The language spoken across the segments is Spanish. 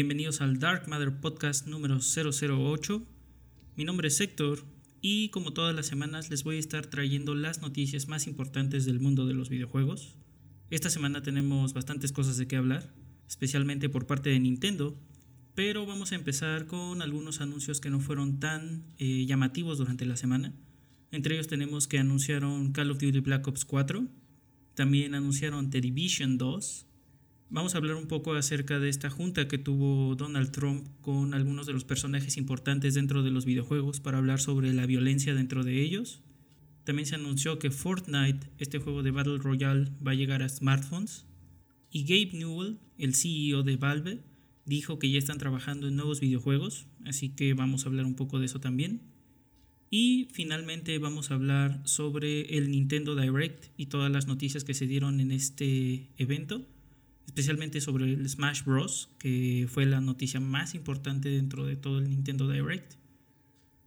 Bienvenidos al Dark Matter Podcast número 008. Mi nombre es Héctor y como todas las semanas les voy a estar trayendo las noticias más importantes del mundo de los videojuegos. Esta semana tenemos bastantes cosas de qué hablar, especialmente por parte de Nintendo, pero vamos a empezar con algunos anuncios que no fueron tan eh, llamativos durante la semana. Entre ellos tenemos que anunciaron Call of Duty Black Ops 4, también anunciaron The Division 2, Vamos a hablar un poco acerca de esta junta que tuvo Donald Trump con algunos de los personajes importantes dentro de los videojuegos para hablar sobre la violencia dentro de ellos. También se anunció que Fortnite, este juego de Battle Royale, va a llegar a smartphones. Y Gabe Newell, el CEO de Valve, dijo que ya están trabajando en nuevos videojuegos, así que vamos a hablar un poco de eso también. Y finalmente vamos a hablar sobre el Nintendo Direct y todas las noticias que se dieron en este evento especialmente sobre el Smash Bros., que fue la noticia más importante dentro de todo el Nintendo Direct.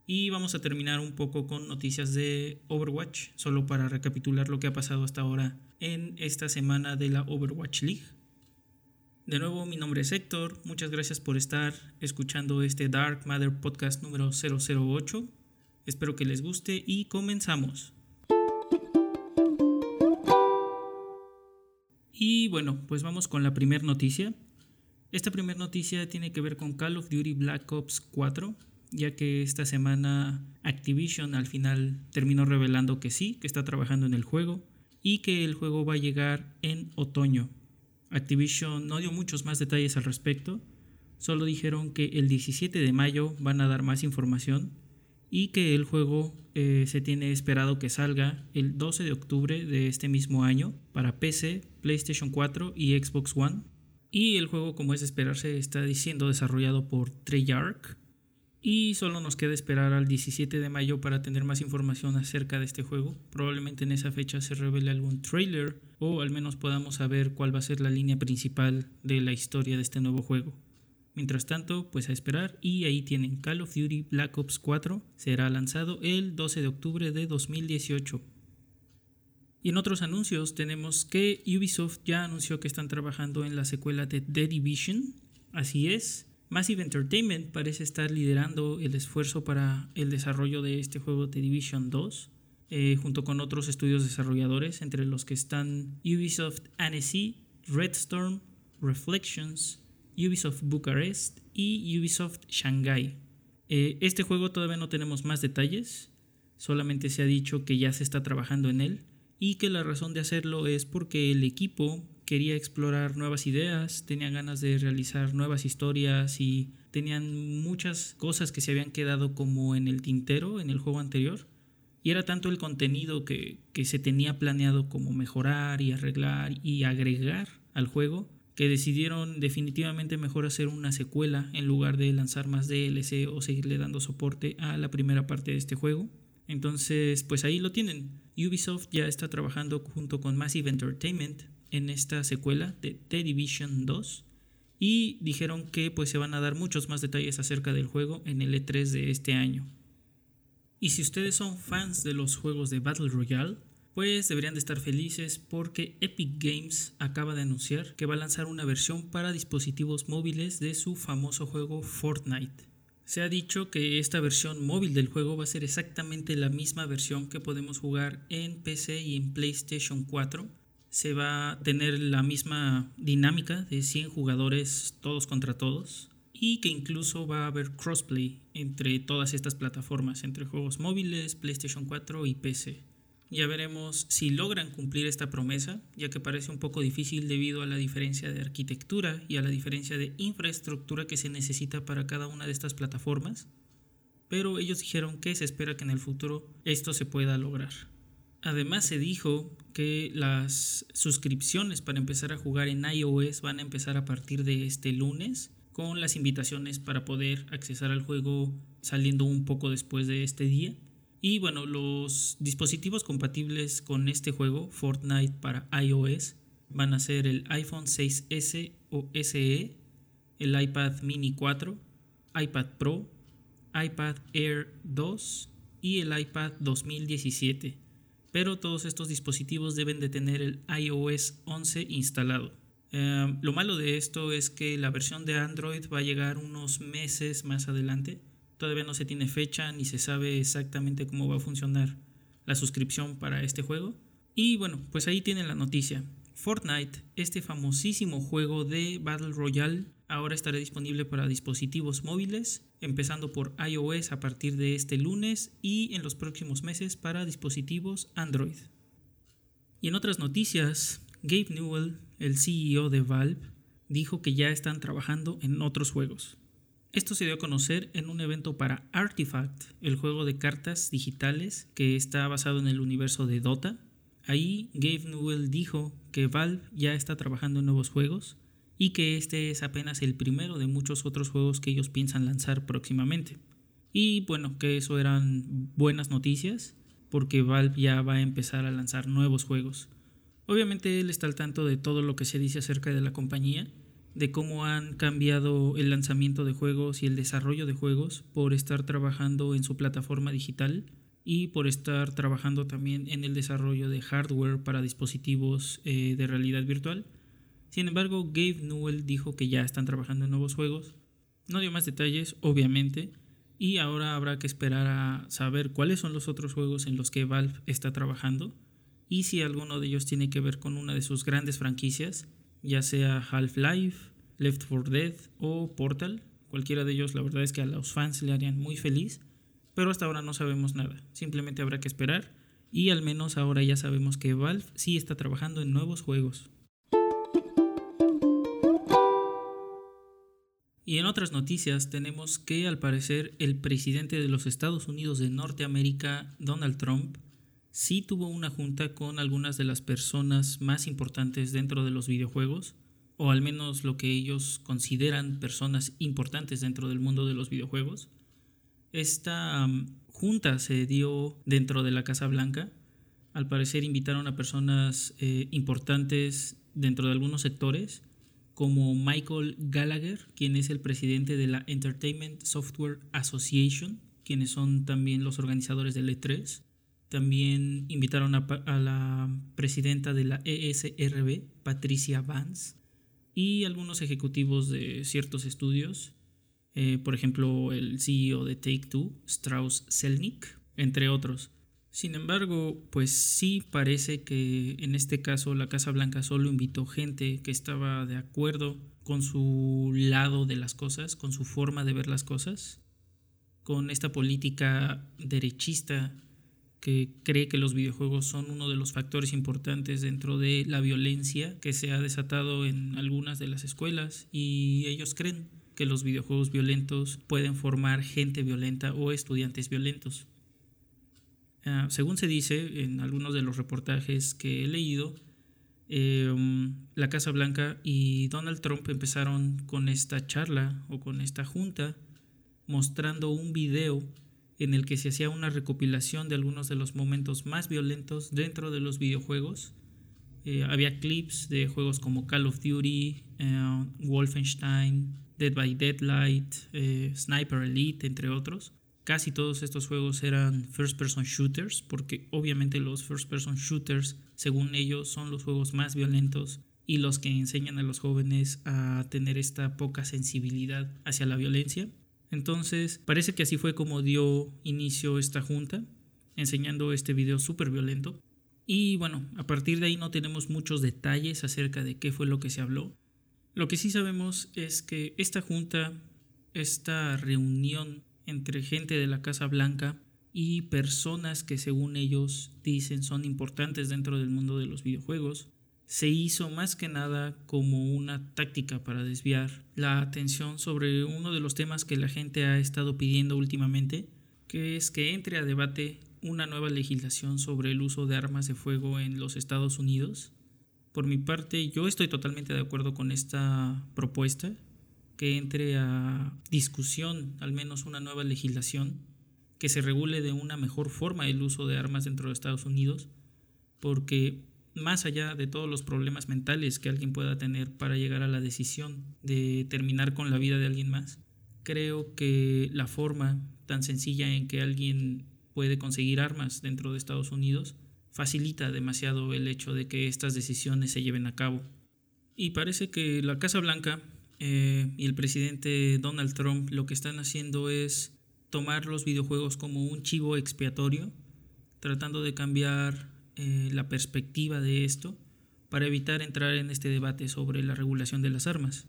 Y vamos a terminar un poco con noticias de Overwatch, solo para recapitular lo que ha pasado hasta ahora en esta semana de la Overwatch League. De nuevo, mi nombre es Héctor, muchas gracias por estar escuchando este Dark Matter Podcast número 008. Espero que les guste y comenzamos. Y bueno, pues vamos con la primera noticia. Esta primera noticia tiene que ver con Call of Duty Black Ops 4, ya que esta semana Activision al final terminó revelando que sí, que está trabajando en el juego y que el juego va a llegar en otoño. Activision no dio muchos más detalles al respecto, solo dijeron que el 17 de mayo van a dar más información y que el juego eh, se tiene esperado que salga el 12 de octubre de este mismo año para PC, PlayStation 4 y Xbox One. Y el juego, como es de esperarse, está siendo desarrollado por Treyarch. Y solo nos queda esperar al 17 de mayo para tener más información acerca de este juego. Probablemente en esa fecha se revele algún trailer o al menos podamos saber cuál va a ser la línea principal de la historia de este nuevo juego. Mientras tanto, pues a esperar y ahí tienen Call of Duty Black Ops 4, será lanzado el 12 de octubre de 2018. Y en otros anuncios tenemos que Ubisoft ya anunció que están trabajando en la secuela de The Division, así es. Massive Entertainment parece estar liderando el esfuerzo para el desarrollo de este juego The Division 2, eh, junto con otros estudios desarrolladores, entre los que están Ubisoft Annecy, Redstorm, Reflections, Ubisoft Bucharest y Ubisoft Shanghai. Eh, este juego todavía no tenemos más detalles, solamente se ha dicho que ya se está trabajando en él y que la razón de hacerlo es porque el equipo quería explorar nuevas ideas, tenía ganas de realizar nuevas historias y tenían muchas cosas que se habían quedado como en el tintero en el juego anterior. Y era tanto el contenido que, que se tenía planeado como mejorar y arreglar y agregar al juego que decidieron definitivamente mejor hacer una secuela en lugar de lanzar más DLC o seguirle dando soporte a la primera parte de este juego. Entonces, pues ahí lo tienen. Ubisoft ya está trabajando junto con Massive Entertainment en esta secuela de The Division 2 y dijeron que pues se van a dar muchos más detalles acerca del juego en el E3 de este año. Y si ustedes son fans de los juegos de Battle Royale, pues deberían de estar felices porque Epic Games acaba de anunciar que va a lanzar una versión para dispositivos móviles de su famoso juego Fortnite. Se ha dicho que esta versión móvil del juego va a ser exactamente la misma versión que podemos jugar en PC y en PlayStation 4. Se va a tener la misma dinámica de 100 jugadores todos contra todos y que incluso va a haber crossplay entre todas estas plataformas, entre juegos móviles, PlayStation 4 y PC. Ya veremos si logran cumplir esta promesa, ya que parece un poco difícil debido a la diferencia de arquitectura y a la diferencia de infraestructura que se necesita para cada una de estas plataformas. Pero ellos dijeron que se espera que en el futuro esto se pueda lograr. Además se dijo que las suscripciones para empezar a jugar en iOS van a empezar a partir de este lunes con las invitaciones para poder accesar al juego saliendo un poco después de este día. Y bueno, los dispositivos compatibles con este juego, Fortnite para iOS, van a ser el iPhone 6S o SE, el iPad mini 4, iPad Pro, iPad Air 2 y el iPad 2017. Pero todos estos dispositivos deben de tener el iOS 11 instalado. Eh, lo malo de esto es que la versión de Android va a llegar unos meses más adelante. Todavía no se tiene fecha ni se sabe exactamente cómo va a funcionar la suscripción para este juego. Y bueno, pues ahí tienen la noticia. Fortnite, este famosísimo juego de Battle Royale, ahora estará disponible para dispositivos móviles, empezando por iOS a partir de este lunes y en los próximos meses para dispositivos Android. Y en otras noticias, Gabe Newell, el CEO de Valve, dijo que ya están trabajando en otros juegos. Esto se dio a conocer en un evento para Artifact, el juego de cartas digitales que está basado en el universo de Dota. Ahí Gabe Newell dijo que Valve ya está trabajando en nuevos juegos y que este es apenas el primero de muchos otros juegos que ellos piensan lanzar próximamente. Y bueno, que eso eran buenas noticias porque Valve ya va a empezar a lanzar nuevos juegos. Obviamente él está al tanto de todo lo que se dice acerca de la compañía, de cómo han cambiado el lanzamiento de juegos y el desarrollo de juegos por estar trabajando en su plataforma digital y por estar trabajando también en el desarrollo de hardware para dispositivos eh, de realidad virtual. Sin embargo, Gabe Newell dijo que ya están trabajando en nuevos juegos. No dio más detalles, obviamente, y ahora habrá que esperar a saber cuáles son los otros juegos en los que Valve está trabajando y si alguno de ellos tiene que ver con una de sus grandes franquicias, ya sea Half-Life, Left 4 Dead o Portal. Cualquiera de ellos la verdad es que a los fans le harían muy feliz, pero hasta ahora no sabemos nada. Simplemente habrá que esperar y al menos ahora ya sabemos que Valve sí está trabajando en nuevos juegos. Y en otras noticias tenemos que al parecer el presidente de los Estados Unidos de Norteamérica, Donald Trump, sí tuvo una junta con algunas de las personas más importantes dentro de los videojuegos, o al menos lo que ellos consideran personas importantes dentro del mundo de los videojuegos. Esta junta se dio dentro de la Casa Blanca. Al parecer invitaron a personas eh, importantes dentro de algunos sectores, como Michael Gallagher, quien es el presidente de la Entertainment Software Association, quienes son también los organizadores del E3, también invitaron a, la presidenta de la ESRB, Patricia Vance, y algunos ejecutivos de ciertos estudios, eh, por ejemplo el CEO de Take Two, Strauss Selnick, entre otros. Sin embargo, pues sí parece que en este caso la Casa Blanca solo invitó gente que estaba de acuerdo con su lado de las cosas, con su forma de ver las cosas, con esta política derechista que cree que los videojuegos son uno de los factores importantes dentro de la violencia que se ha desatado en algunas de las escuelas y ellos creen que los videojuegos violentos pueden formar gente violenta o estudiantes violentos. Ah, según se dice en algunos de los reportajes que he leído, em, la Casa Blanca y Donald Trump empezaron con esta charla o con esta junta mostrando un video en el que se hacía una recopilación de algunos de los momentos más violentos dentro de los videojuegos. Eh, había clips de juegos como Call of Duty, eh, Wolfenstein, Dead by Deadlight, eh, Sniper Elite, entre otros. Casi todos estos juegos eran first person shooters, porque obviamente los first person shooters, según ellos, son los juegos más violentos y los que enseñan a los jóvenes a tener esta poca sensibilidad hacia la violencia. Entonces, parece que así fue como dio inicio esta junta, enseñando este video súper violento. Y bueno, a partir de ahí no tenemos muchos detalles acerca de qué fue lo que se habló. Lo que sí sabemos es que esta junta, esta reunión entre gente de la Casa Blanca y personas que según ellos dicen son importantes dentro del mundo de los videojuegos, se hizo más que nada como una táctica para desviar la atención sobre uno de los temas que la gente ha estado pidiendo últimamente, que es que entre a debate una nueva legislación sobre el uso de armas de fuego en los Estados Unidos. Por mi parte, yo estoy totalmente de acuerdo con esta propuesta, que entre a discusión al menos una nueva legislación que se regule de una mejor forma el uso de armas dentro de Estados Unidos, porque más allá de todos los problemas mentales que alguien pueda tener para llegar a la decisión de terminar con la vida de alguien más, creo que la forma tan sencilla en que alguien puede conseguir armas dentro de Estados Unidos facilita demasiado el hecho de que estas decisiones se lleven a cabo. Y parece que la Casa Blanca eh, y el presidente Donald Trump lo que están haciendo es tomar los videojuegos como un chivo expiatorio, tratando de cambiar eh, la perspectiva de esto para evitar entrar en este debate sobre la regulación de las armas.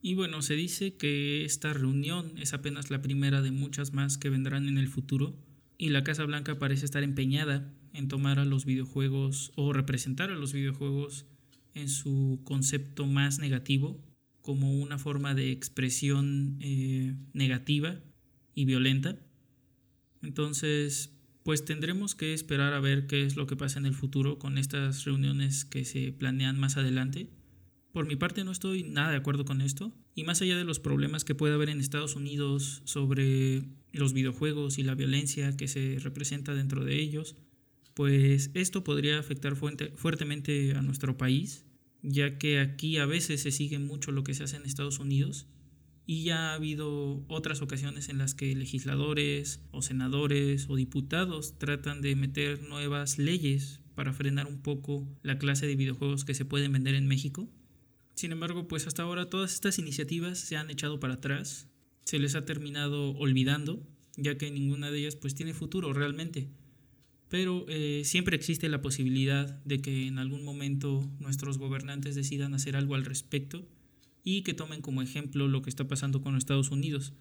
Y bueno, se dice que esta reunión es apenas la primera de muchas más que vendrán en el futuro y la Casa Blanca parece estar empeñada en tomar a los videojuegos o representar a los videojuegos en su concepto más negativo como una forma de expresión eh, negativa y violenta. Entonces, pues tendremos que esperar a ver qué es lo que pasa en el futuro con estas reuniones que se planean más adelante. Por mi parte no estoy nada de acuerdo con esto. Y más allá de los problemas que puede haber en Estados Unidos sobre los videojuegos y la violencia que se representa dentro de ellos, pues esto podría afectar fuertemente a nuestro país, ya que aquí a veces se sigue mucho lo que se hace en Estados Unidos y ya ha habido otras ocasiones en las que legisladores o senadores o diputados tratan de meter nuevas leyes para frenar un poco la clase de videojuegos que se pueden vender en México. Sin embargo, pues hasta ahora todas estas iniciativas se han echado para atrás, se les ha terminado olvidando, ya que ninguna de ellas pues tiene futuro realmente. Pero eh, siempre existe la posibilidad de que en algún momento nuestros gobernantes decidan hacer algo al respecto y que tomen como ejemplo lo que está pasando con Estados Unidos.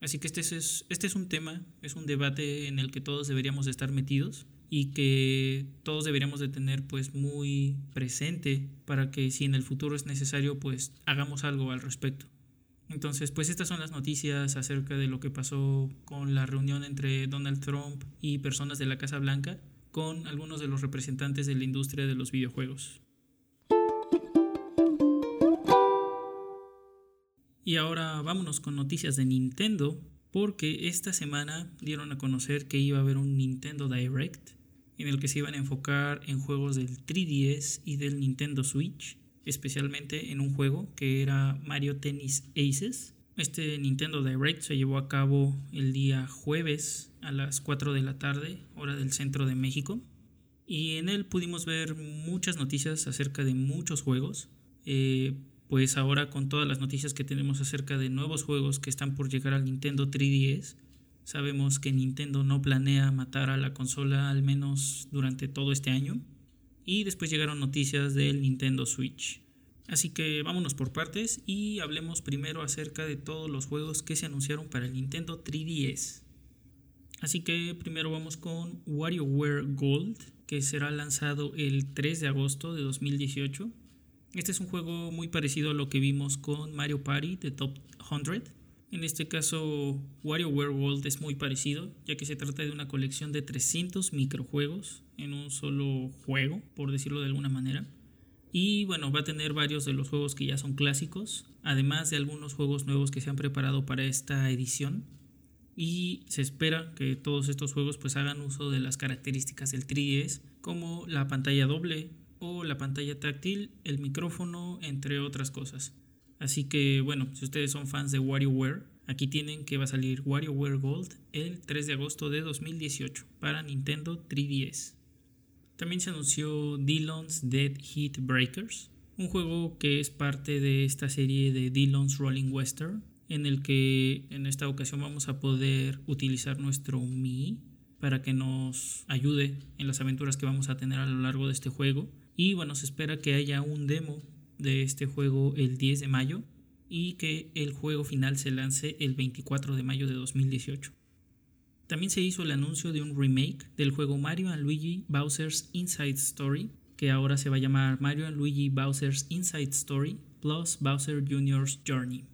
Así que este es, este es un tema, es un debate en el que todos deberíamos estar metidos y que todos deberíamos de tener pues muy presente para que si en el futuro es necesario pues hagamos algo al respecto. Entonces pues estas son las noticias acerca de lo que pasó con la reunión entre Donald Trump y personas de la Casa Blanca con algunos de los representantes de la industria de los videojuegos. Y ahora vámonos con noticias de Nintendo, porque esta semana dieron a conocer que iba a haber un Nintendo Direct en el que se iban a enfocar en juegos del 3DS y del Nintendo Switch, especialmente en un juego que era Mario Tennis Aces. Este Nintendo Direct se llevó a cabo el día jueves a las 4 de la tarde, hora del centro de México, y en él pudimos ver muchas noticias acerca de muchos juegos. Eh, pues ahora con todas las noticias que tenemos acerca de nuevos juegos que están por llegar al Nintendo 3DS, sabemos que Nintendo no planea matar a la consola al menos durante todo este año. Y después llegaron noticias del Nintendo Switch. Así que vámonos por partes y hablemos primero acerca de todos los juegos que se anunciaron para el Nintendo 3DS. Así que primero vamos con WarioWare Gold, que será lanzado el 3 de agosto de 2018 este es un juego muy parecido a lo que vimos con Mario Party de Top 100. En este caso, WarioWare World es muy parecido, ya que se trata de una colección de 300 microjuegos en un solo juego, por decirlo de alguna manera. Y bueno, va a tener varios de los juegos que ya son clásicos, además de algunos juegos nuevos que se han preparado para esta edición. Y se espera que todos estos juegos pues hagan uso de las características del 3DS, como la pantalla doble, o la pantalla táctil, el micrófono, entre otras cosas. Así que bueno, si ustedes son fans de WarioWare, aquí tienen que va a salir WarioWare Gold el 3 de agosto de 2018 para Nintendo 3DS. También se anunció Dillon's Dead Heat Breakers, un juego que es parte de esta serie de Dillon's Rolling Western, en el que en esta ocasión vamos a poder utilizar nuestro Mi para que nos ayude en las aventuras que vamos a tener a lo largo de este juego y bueno, se espera que haya un demo de este juego el 10 de mayo y que el juego final se lance el 24 de mayo de 2018. También se hizo el anuncio de un remake del juego Mario Luigi Bowser's Inside Story, que ahora se va a llamar Mario Luigi Bowser's Inside Story plus Bowser Jr.'s Journey.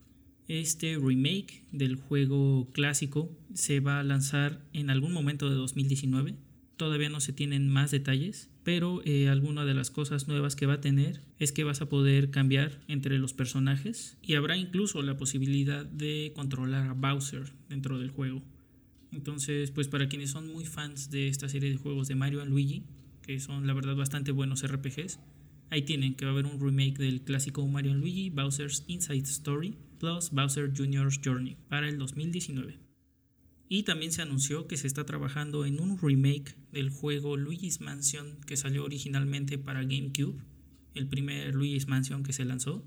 Este remake del juego clásico se va a lanzar en algún momento de 2019. Todavía no se tienen más detalles, pero eh, alguna de las cosas nuevas que va a tener es que vas a poder cambiar entre los personajes y habrá incluso la posibilidad de controlar a Bowser dentro del juego. Entonces, pues para quienes son muy fans de esta serie de juegos de Mario y Luigi, que son la verdad bastante buenos RPGs, ahí tienen que va a haber un remake del clásico Mario Luigi Bowser's Inside Story plus Bowser Jr.'s Journey para el 2019. Y también se anunció que se está trabajando en un remake del juego Luigi's Mansion que salió originalmente para GameCube, el primer Luigi's Mansion que se lanzó.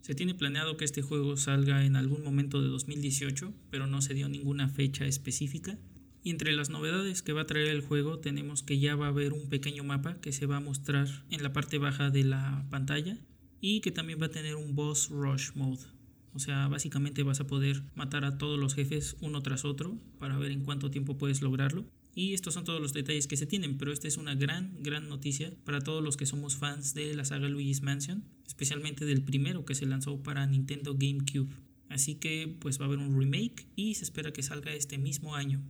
Se tiene planeado que este juego salga en algún momento de 2018, pero no se dio ninguna fecha específica. Y entre las novedades que va a traer el juego tenemos que ya va a haber un pequeño mapa que se va a mostrar en la parte baja de la pantalla y que también va a tener un boss rush mode. O sea, básicamente vas a poder matar a todos los jefes uno tras otro para ver en cuánto tiempo puedes lograrlo. Y estos son todos los detalles que se tienen, pero esta es una gran, gran noticia para todos los que somos fans de la saga Luigi's Mansion, especialmente del primero que se lanzó para Nintendo GameCube. Así que pues va a haber un remake y se espera que salga este mismo año.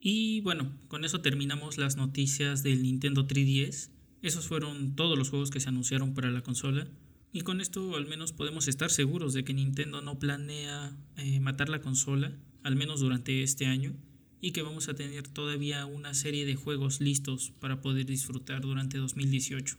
Y bueno, con eso terminamos las noticias del Nintendo 3DS. Esos fueron todos los juegos que se anunciaron para la consola. Y con esto al menos podemos estar seguros de que Nintendo no planea eh, matar la consola, al menos durante este año, y que vamos a tener todavía una serie de juegos listos para poder disfrutar durante 2018.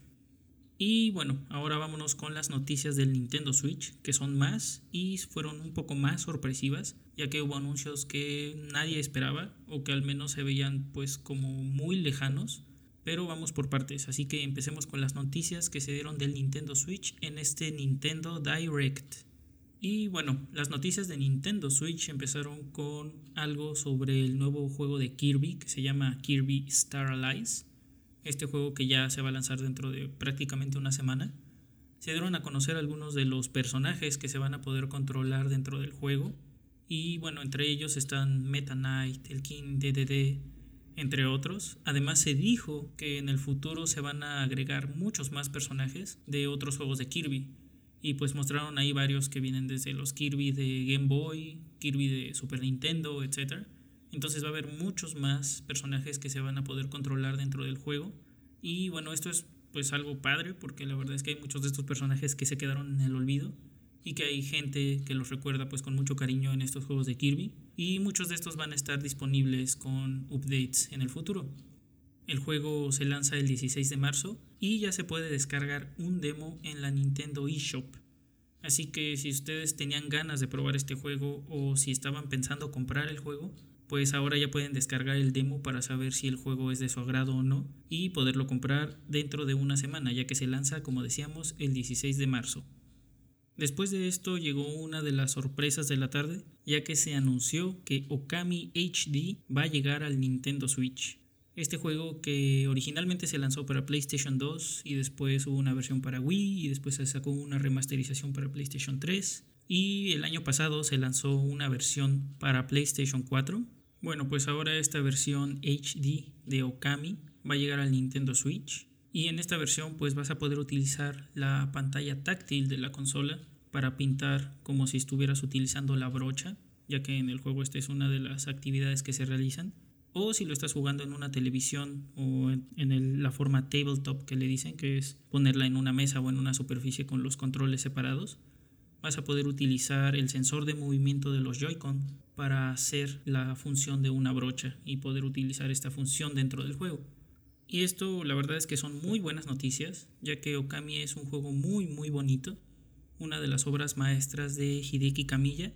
Y bueno, ahora vámonos con las noticias del Nintendo Switch, que son más y fueron un poco más sorpresivas, ya que hubo anuncios que nadie esperaba o que al menos se veían pues como muy lejanos, pero vamos por partes, así que empecemos con las noticias que se dieron del Nintendo Switch en este Nintendo Direct. Y bueno, las noticias de Nintendo Switch empezaron con algo sobre el nuevo juego de Kirby que se llama Kirby Star Allies este juego que ya se va a lanzar dentro de prácticamente una semana, se dieron a conocer algunos de los personajes que se van a poder controlar dentro del juego. Y bueno, entre ellos están Meta Knight, el King DDD, entre otros. Además se dijo que en el futuro se van a agregar muchos más personajes de otros juegos de Kirby. Y pues mostraron ahí varios que vienen desde los Kirby de Game Boy, Kirby de Super Nintendo, etc. Entonces va a haber muchos más personajes que se van a poder controlar dentro del juego. Y bueno, esto es pues algo padre porque la verdad es que hay muchos de estos personajes que se quedaron en el olvido y que hay gente que los recuerda pues con mucho cariño en estos juegos de Kirby y muchos de estos van a estar disponibles con updates en el futuro. El juego se lanza el 16 de marzo y ya se puede descargar un demo en la Nintendo eShop. Así que si ustedes tenían ganas de probar este juego o si estaban pensando comprar el juego, pues ahora ya pueden descargar el demo para saber si el juego es de su agrado o no y poderlo comprar dentro de una semana, ya que se lanza, como decíamos, el 16 de marzo. Después de esto llegó una de las sorpresas de la tarde, ya que se anunció que Okami HD va a llegar al Nintendo Switch. Este juego que originalmente se lanzó para PlayStation 2 y después hubo una versión para Wii y después se sacó una remasterización para PlayStation 3 y el año pasado se lanzó una versión para PlayStation 4 bueno, pues ahora esta versión HD de Okami va a llegar al Nintendo Switch. Y en esta versión pues vas a poder utilizar la pantalla táctil de la consola para pintar como si estuvieras utilizando la brocha, ya que en el juego esta es una de las actividades que se realizan. O si lo estás jugando en una televisión o en, la forma tabletop que le dicen, que es ponerla en una mesa o en una superficie con los controles separados, vas a poder utilizar el sensor de movimiento de los Joy-Con para hacer la función de una brocha y poder utilizar esta función dentro del juego. Y esto la verdad es que son muy buenas noticias, ya que Okami es un juego muy muy bonito, una de las obras maestras de Hideki Kamiya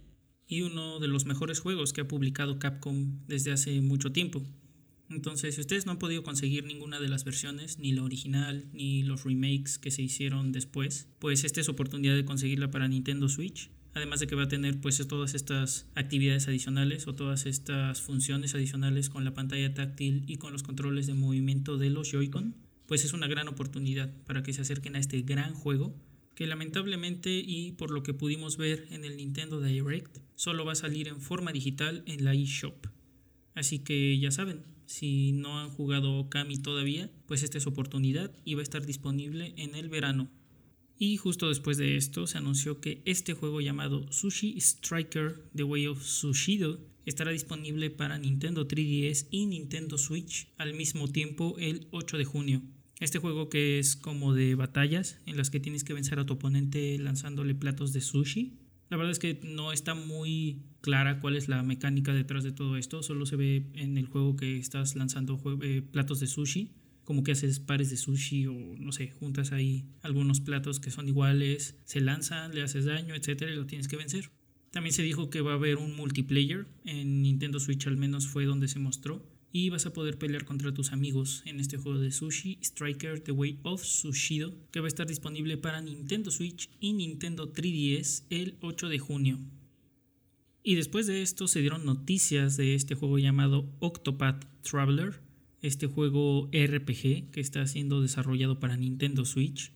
y uno de los mejores juegos que ha publicado Capcom desde hace mucho tiempo. Entonces, si ustedes no han podido conseguir ninguna de las versiones, ni la original, ni los remakes que se hicieron después, pues esta es oportunidad de conseguirla para Nintendo Switch. Además de que va a tener pues todas estas actividades adicionales o todas estas funciones adicionales con la pantalla táctil y con los controles de movimiento de los Joy-Con, pues es una gran oportunidad para que se acerquen a este gran juego que lamentablemente y por lo que pudimos ver en el Nintendo Direct, solo va a salir en forma digital en la eShop. Así que ya saben, si no han jugado Kami todavía, pues esta es oportunidad y va a estar disponible en el verano. Y justo después de esto se anunció que este juego llamado Sushi Striker The Way of Sushido estará disponible para Nintendo 3DS y Nintendo Switch al mismo tiempo el 8 de junio. Este juego que es como de batallas en las que tienes que vencer a tu oponente lanzándole platos de sushi la verdad es que no está muy clara cuál es la mecánica detrás de todo esto. Solo se ve en el juego que estás lanzando eh, platos de sushi. Como que haces pares de sushi o no sé, juntas ahí algunos platos que son iguales, se lanzan, le haces daño, etcétera, y lo tienes que vencer. También se dijo que va a haber un multiplayer. En Nintendo Switch al menos fue donde se mostró. Y vas a poder pelear contra tus amigos en este juego de Sushi Striker The Way of Sushido que va a estar disponible para Nintendo Switch y Nintendo 3DS el 8 de junio. Y después de esto se dieron noticias de este juego llamado Octopath Traveler, este juego RPG que está siendo desarrollado para Nintendo Switch.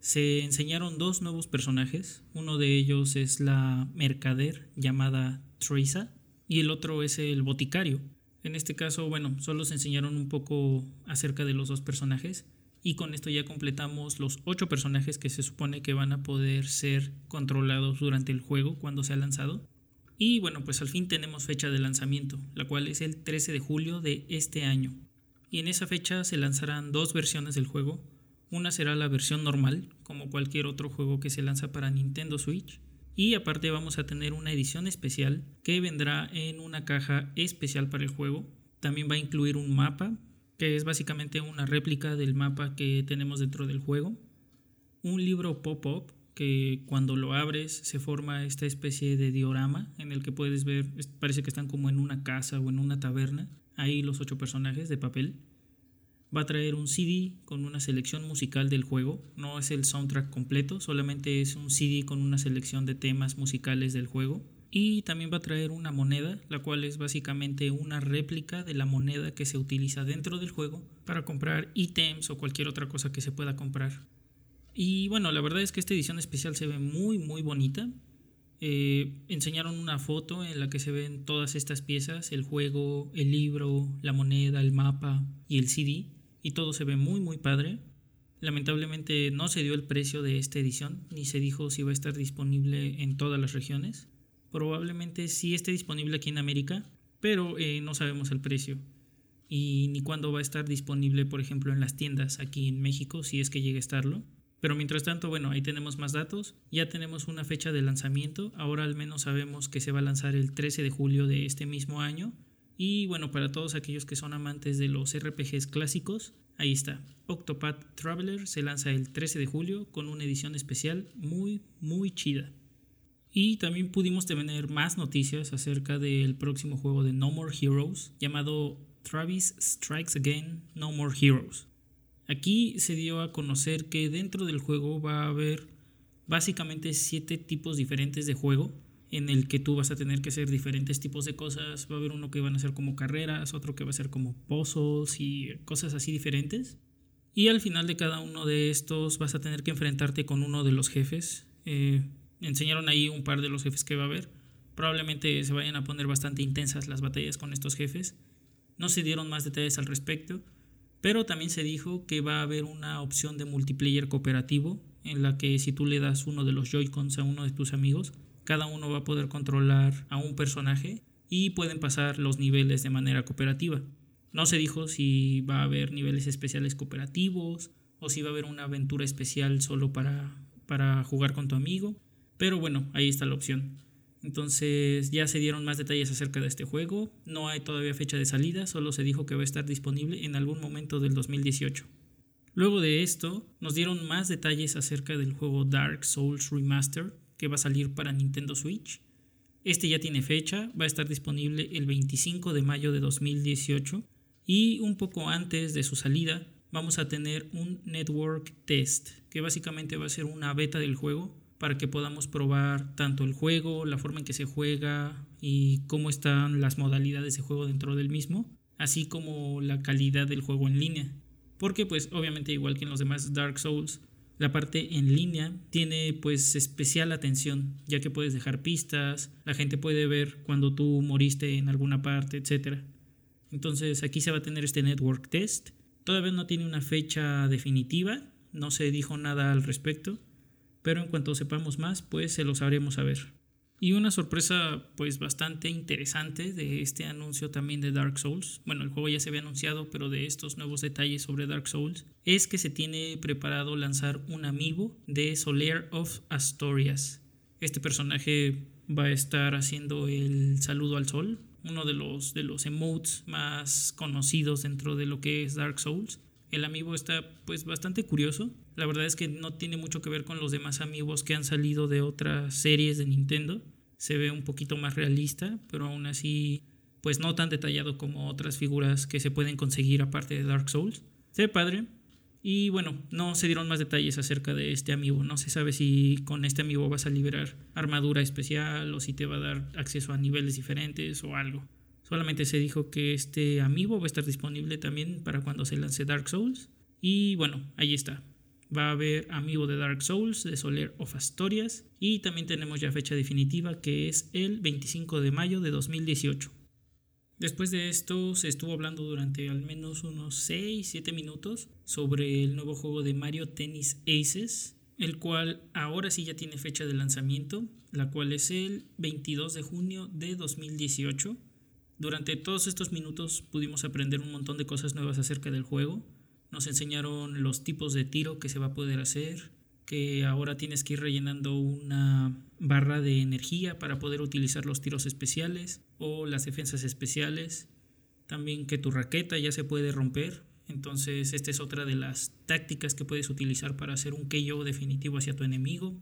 Se enseñaron dos nuevos personajes, uno de ellos es la mercader llamada Teresa y el otro es el boticario. En este caso, bueno, solo se enseñaron un poco acerca de los dos personajes y con esto ya completamos los ocho personajes que se supone que van a poder ser controlados durante el juego cuando sea lanzado. Y bueno, pues al fin tenemos fecha de lanzamiento, la cual es el 13 de julio de este año. Y en esa fecha se lanzarán dos versiones del juego. Una será la versión normal, como cualquier otro juego que se lanza para Nintendo Switch. Y aparte vamos a tener una edición especial que vendrá en una caja especial para el juego. También va a incluir un mapa, que es básicamente una réplica del mapa que tenemos dentro del juego. Un libro pop-up que cuando lo abres se forma esta especie de diorama en el que puedes ver, parece que están como en una casa o en una taberna, ahí los ocho personajes de papel. Va a traer un CD con una selección musical del juego, no es el soundtrack completo, solamente es un CD con una selección de temas musicales del juego. Y también va a traer una moneda, la cual es básicamente una réplica de la moneda que se utiliza dentro del juego para comprar ítems o cualquier otra cosa que se pueda comprar. Y bueno, la verdad es que esta edición especial se ve muy, muy bonita. Eh, enseñaron una foto en la que se ven todas estas piezas, el juego, el libro, la moneda, el mapa y el CD. Y todo se ve muy, muy padre. Lamentablemente no se dio el precio de esta edición, ni se dijo si va a estar disponible en todas las regiones. Probablemente sí esté disponible aquí en América, pero eh, no sabemos el precio. Y ni cuándo va a estar disponible, por ejemplo, en las tiendas aquí en México, si es que llegue a estarlo. Pero mientras tanto, bueno, ahí tenemos más datos. Ya tenemos una fecha de lanzamiento. Ahora al menos sabemos que se va a lanzar el 13 de julio de este mismo año. Y bueno, para todos aquellos que son amantes de los RPGs clásicos, ahí está. Octopath Traveler se lanza el 13 de julio con una edición especial muy, muy chida. Y también pudimos tener más noticias acerca del próximo juego de No More Heroes llamado Travis Strikes Again No More Heroes. Aquí se dio a conocer que dentro del juego va a haber básicamente siete tipos diferentes de juego en el que tú vas a tener que hacer diferentes tipos de cosas. Va a haber uno que van a ser como carreras, otro que va a ser como pozos y cosas así diferentes. Y al final de cada uno de estos vas a tener que enfrentarte con uno de los jefes. Eh, enseñaron ahí un par de los jefes que va a haber. Probablemente se vayan a poner bastante intensas las batallas con estos jefes. No se dieron más detalles al respecto. Pero también se dijo que va a haber una opción de multiplayer cooperativo en la que si tú le das uno de los Joy-Cons a uno de tus amigos, cada uno va a poder controlar a un personaje y pueden pasar los niveles de manera cooperativa. No se dijo si va a haber niveles especiales cooperativos o si va a haber una aventura especial solo para, para jugar con tu amigo, pero bueno, ahí está la opción. Entonces ya se dieron más detalles acerca de este juego. No hay todavía fecha de salida, solo se dijo que va a estar disponible en algún momento del 2018. Luego de esto, nos dieron más detalles acerca del juego Dark Souls Remaster que va a salir para Nintendo Switch. Este ya tiene fecha, va a estar disponible el 25 de mayo de 2018 y un poco antes de su salida vamos a tener un Network Test, que básicamente va a ser una beta del juego para que podamos probar tanto el juego, la forma en que se juega y cómo están las modalidades de juego dentro del mismo, así como la calidad del juego en línea. Porque pues obviamente igual que en los demás Dark Souls, la parte en línea tiene pues especial atención, ya que puedes dejar pistas, la gente puede ver cuando tú moriste en alguna parte, etc. Entonces aquí se va a tener este network test. Todavía no tiene una fecha definitiva, no se dijo nada al respecto, pero en cuanto sepamos más, pues se los haremos saber. Y una sorpresa pues bastante interesante de este anuncio también de Dark Souls, bueno el juego ya se había anunciado pero de estos nuevos detalles sobre Dark Souls, es que se tiene preparado lanzar un amiibo de Soler of Asturias. Este personaje va a estar haciendo el saludo al sol, uno de los, de los emotes más conocidos dentro de lo que es Dark Souls. El amiibo está pues bastante curioso, la verdad es que no tiene mucho que ver con los demás amigos que han salido de otras series de Nintendo. Se ve un poquito más realista, pero aún así pues no tan detallado como otras figuras que se pueden conseguir aparte de Dark Souls. Se ve padre. Y bueno, no se dieron más detalles acerca de este amigo. No se sabe si con este amigo vas a liberar armadura especial o si te va a dar acceso a niveles diferentes o algo. Solamente se dijo que este amigo va a estar disponible también para cuando se lance Dark Souls. Y bueno, ahí está. Va a haber amigo de Dark Souls, de Soler of Astorias. Y también tenemos ya fecha definitiva que es el 25 de mayo de 2018. Después de esto se estuvo hablando durante al menos unos 6-7 minutos sobre el nuevo juego de Mario Tennis Aces, el cual ahora sí ya tiene fecha de lanzamiento, la cual es el 22 de junio de 2018. Durante todos estos minutos pudimos aprender un montón de cosas nuevas acerca del juego. Nos enseñaron los tipos de tiro que se va a poder hacer, que ahora tienes que ir rellenando una barra de energía para poder utilizar los tiros especiales o las defensas especiales. También que tu raqueta ya se puede romper. Entonces esta es otra de las tácticas que puedes utilizar para hacer un KO definitivo hacia tu enemigo.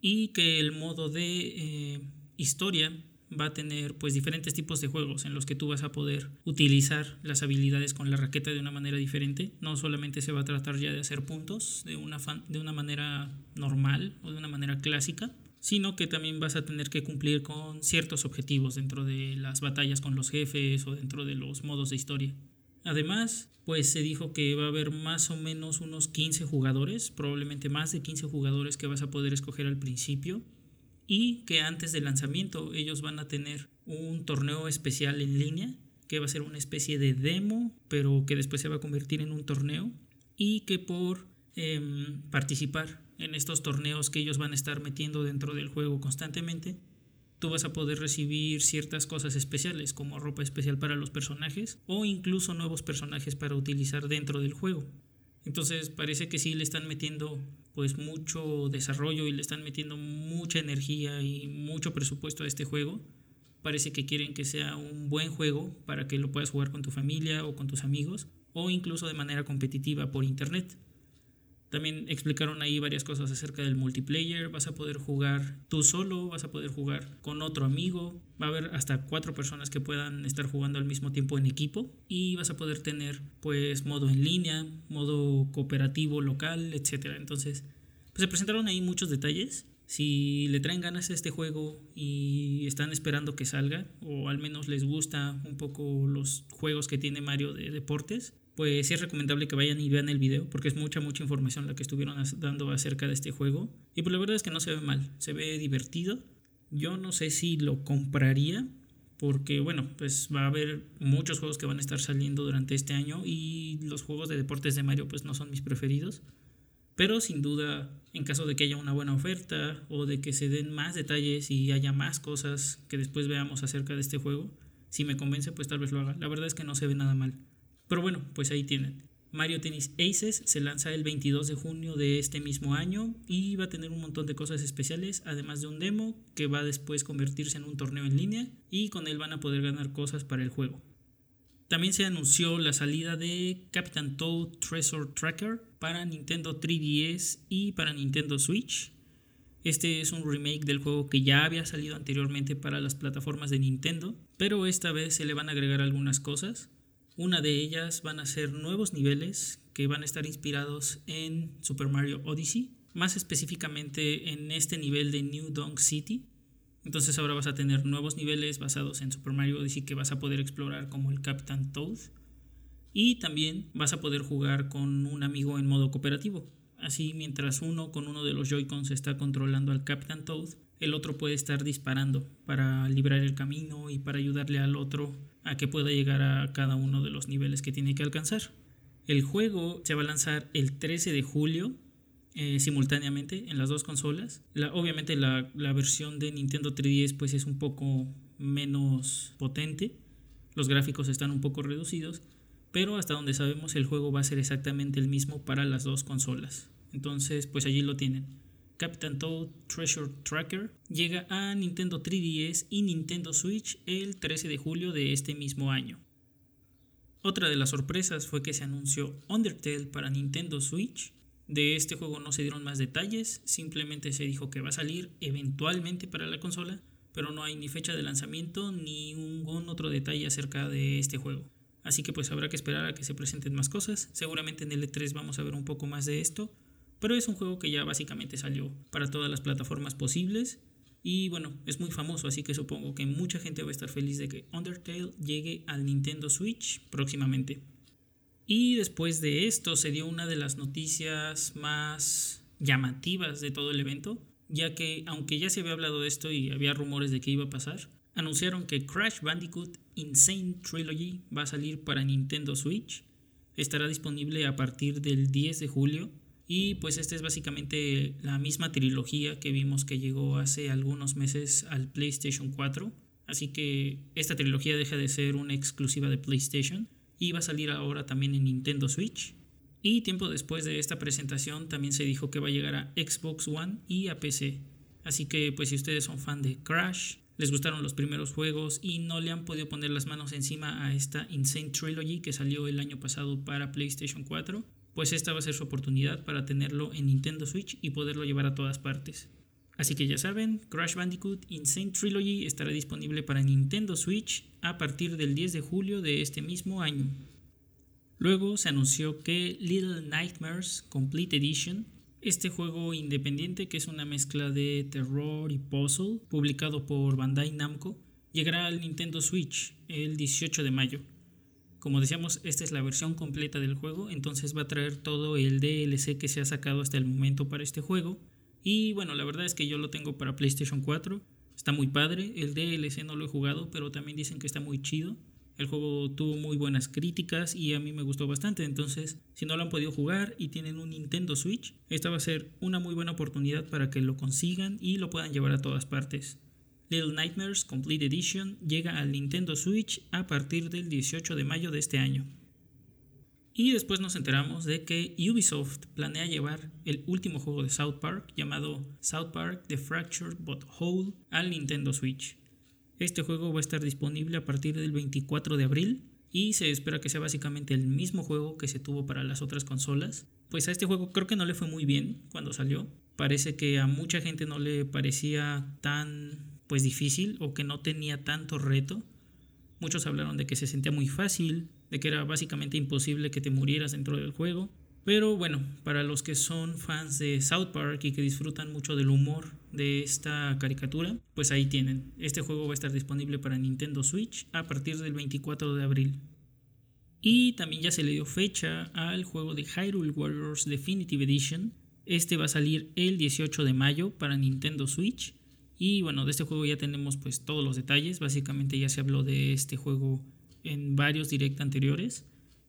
Y que el modo de eh, historia va a tener pues diferentes tipos de juegos en los que tú vas a poder utilizar las habilidades con la raqueta de una manera diferente. No solamente se va a tratar ya de hacer puntos de una, de una manera normal o de una manera clásica, sino que también vas a tener que cumplir con ciertos objetivos dentro de las batallas con los jefes o dentro de los modos de historia. Además, pues se dijo que va a haber más o menos unos 15 jugadores, probablemente más de 15 jugadores que vas a poder escoger al principio y que antes del lanzamiento ellos van a tener un torneo especial en línea que va a ser una especie de demo pero que después se va a convertir en un torneo y que por em, participar en estos torneos que ellos van a estar metiendo dentro del juego constantemente tú vas a poder recibir ciertas cosas especiales como ropa especial para los personajes o incluso nuevos personajes para utilizar dentro del juego. Entonces parece que sí le están metiendo pues mucho desarrollo y le están metiendo mucha energía y mucho presupuesto a este juego. Parece que quieren que sea un buen juego para que lo puedas jugar con tu familia o con tus amigos o incluso de manera competitiva por internet. También explicaron ahí varias cosas acerca del multiplayer. Vas a poder jugar tú solo, vas a poder jugar con otro amigo. Va a haber hasta cuatro personas que puedan estar jugando al mismo tiempo en equipo. Y vas a poder tener pues modo en línea, modo cooperativo local, etc. Entonces, pues se presentaron ahí muchos detalles. Si le traen ganas a este juego y están esperando que salga, o al menos les gusta un poco los juegos que tiene Mario de deportes, pues es recomendable que vayan y vean el video porque es mucha, mucha información la que estuvieron dando acerca de este juego. Y pues la verdad es que no se ve mal, se ve divertido. Yo no sé si lo compraría porque bueno, pues va a haber muchos juegos que van a estar saliendo durante este año y los juegos de deportes de Mario pues no son mis preferidos. Pero sin duda, en caso de que haya una buena oferta o de que se den más detalles y haya más cosas que después veamos acerca de este juego, si me convence pues tal vez lo haga. La verdad es que no se ve nada mal. Pero bueno, pues ahí tienen. Mario Tennis Aces se lanza el 22 de junio de este mismo año y va a tener un montón de cosas especiales, además de un demo que va a después convertirse en un torneo en línea y con él van a poder ganar cosas para el juego. También se anunció la salida de Captain Toad Treasure Tracker para Nintendo 3DS y para Nintendo Switch. Este es un remake del juego que ya había salido anteriormente para las plataformas de Nintendo, pero esta vez se le van a agregar algunas cosas. Una de ellas van a ser nuevos niveles que van a estar inspirados en Super Mario Odyssey, más específicamente en este nivel de New Donk City. Entonces ahora vas a tener nuevos niveles basados en Super Mario Odyssey que vas a poder explorar como el Captain Toad. Y también vas a poder jugar con un amigo en modo cooperativo. Así mientras uno con uno de los Joy-Cons está controlando al Captain Toad, el otro puede estar disparando para librar el camino y para ayudarle al otro a que pueda llegar a cada uno de los niveles que tiene que alcanzar. El juego se va a lanzar el 13 de julio eh, simultáneamente en las dos consolas. obviamente la, la, versión de Nintendo 3DS pues es un poco menos potente. Los gráficos están un poco reducidos. Pero hasta donde sabemos el juego va a ser exactamente el mismo para las dos consolas. Entonces pues allí lo tienen. Captain Toad Treasure Tracker llega a Nintendo 3DS y Nintendo Switch el 13 de julio de este mismo año. Otra de las sorpresas fue que se anunció Undertale para Nintendo Switch. De este juego no se dieron más detalles, simplemente se dijo que va a salir eventualmente para la consola, pero no hay ni fecha de lanzamiento ni ningún otro detalle acerca de este juego. Así que pues habrá que esperar a que se presenten más cosas. Seguramente en el E3 vamos a ver un poco más de esto. Pero es un juego que ya básicamente salió para todas las plataformas posibles. Y bueno, es muy famoso, así que supongo que mucha gente va a estar feliz de que Undertale llegue al Nintendo Switch próximamente. Y después de esto se dio una de las noticias más llamativas de todo el evento, ya que aunque ya se había hablado de esto y había rumores de que iba a pasar, anunciaron que Crash Bandicoot Insane Trilogy va a salir para Nintendo Switch. Estará disponible a partir del 10 de julio. Y pues esta es básicamente la misma trilogía que vimos que llegó hace algunos meses al PlayStation 4. Así que esta trilogía deja de ser una exclusiva de PlayStation y va a salir ahora también en Nintendo Switch. Y tiempo después de esta presentación también se dijo que va a llegar a Xbox One y a PC. Así que pues si ustedes son fan de Crash, les gustaron los primeros juegos y no le han podido poner las manos encima a esta Insane Trilogy que salió el año pasado para PlayStation 4, pues esta va a ser su oportunidad para tenerlo en Nintendo Switch y poderlo llevar a todas partes. Así que ya saben, Crash Bandicoot Insane Trilogy estará disponible para Nintendo Switch a partir del 10 de julio de este mismo año. Luego se anunció que Little Nightmares Complete Edition este juego independiente, que es una mezcla de terror y puzzle, publicado por Bandai Namco, llegará al Nintendo Switch el 18 de mayo. Como decíamos, esta es la versión completa del juego, entonces va a traer todo el DLC que se ha sacado hasta el momento para este juego. Y bueno, la verdad es que yo lo tengo para PlayStation 4, está muy padre, el DLC no lo he jugado, pero también dicen que está muy chido. El juego tuvo muy buenas críticas y a mí me gustó bastante, entonces si no lo han podido jugar y tienen un Nintendo Switch, esta va a ser una muy buena oportunidad para que lo consigan y lo puedan llevar a todas partes. Little Nightmares Complete Edition llega al Nintendo Switch a partir del 18 de mayo de este año. Y después nos enteramos de que Ubisoft planea llevar el último juego de South Park llamado South Park The Fractured But Whole al Nintendo Switch. Este juego va a estar disponible a partir del 24 de abril y se espera que sea básicamente el mismo juego que se tuvo para las otras consolas. Pues a este juego creo que no le fue muy bien cuando salió. Parece que a mucha gente no le parecía tan pues difícil o que no tenía tanto reto. Muchos hablaron de que se sentía muy fácil, de que era básicamente imposible que te murieras dentro del juego. Pero bueno, para los que son fans de South Park y que disfrutan mucho del humor de esta caricatura, pues ahí tienen. Este juego va a estar disponible para Nintendo Switch a partir del 24 de abril. Y también ya se le dio fecha al juego de Hyrule Warriors Definitive Edition. Este va a salir el 18 de mayo para Nintendo Switch. Y bueno, de este juego ya tenemos pues todos los detalles. Básicamente ya se habló de este juego en varios direct anteriores.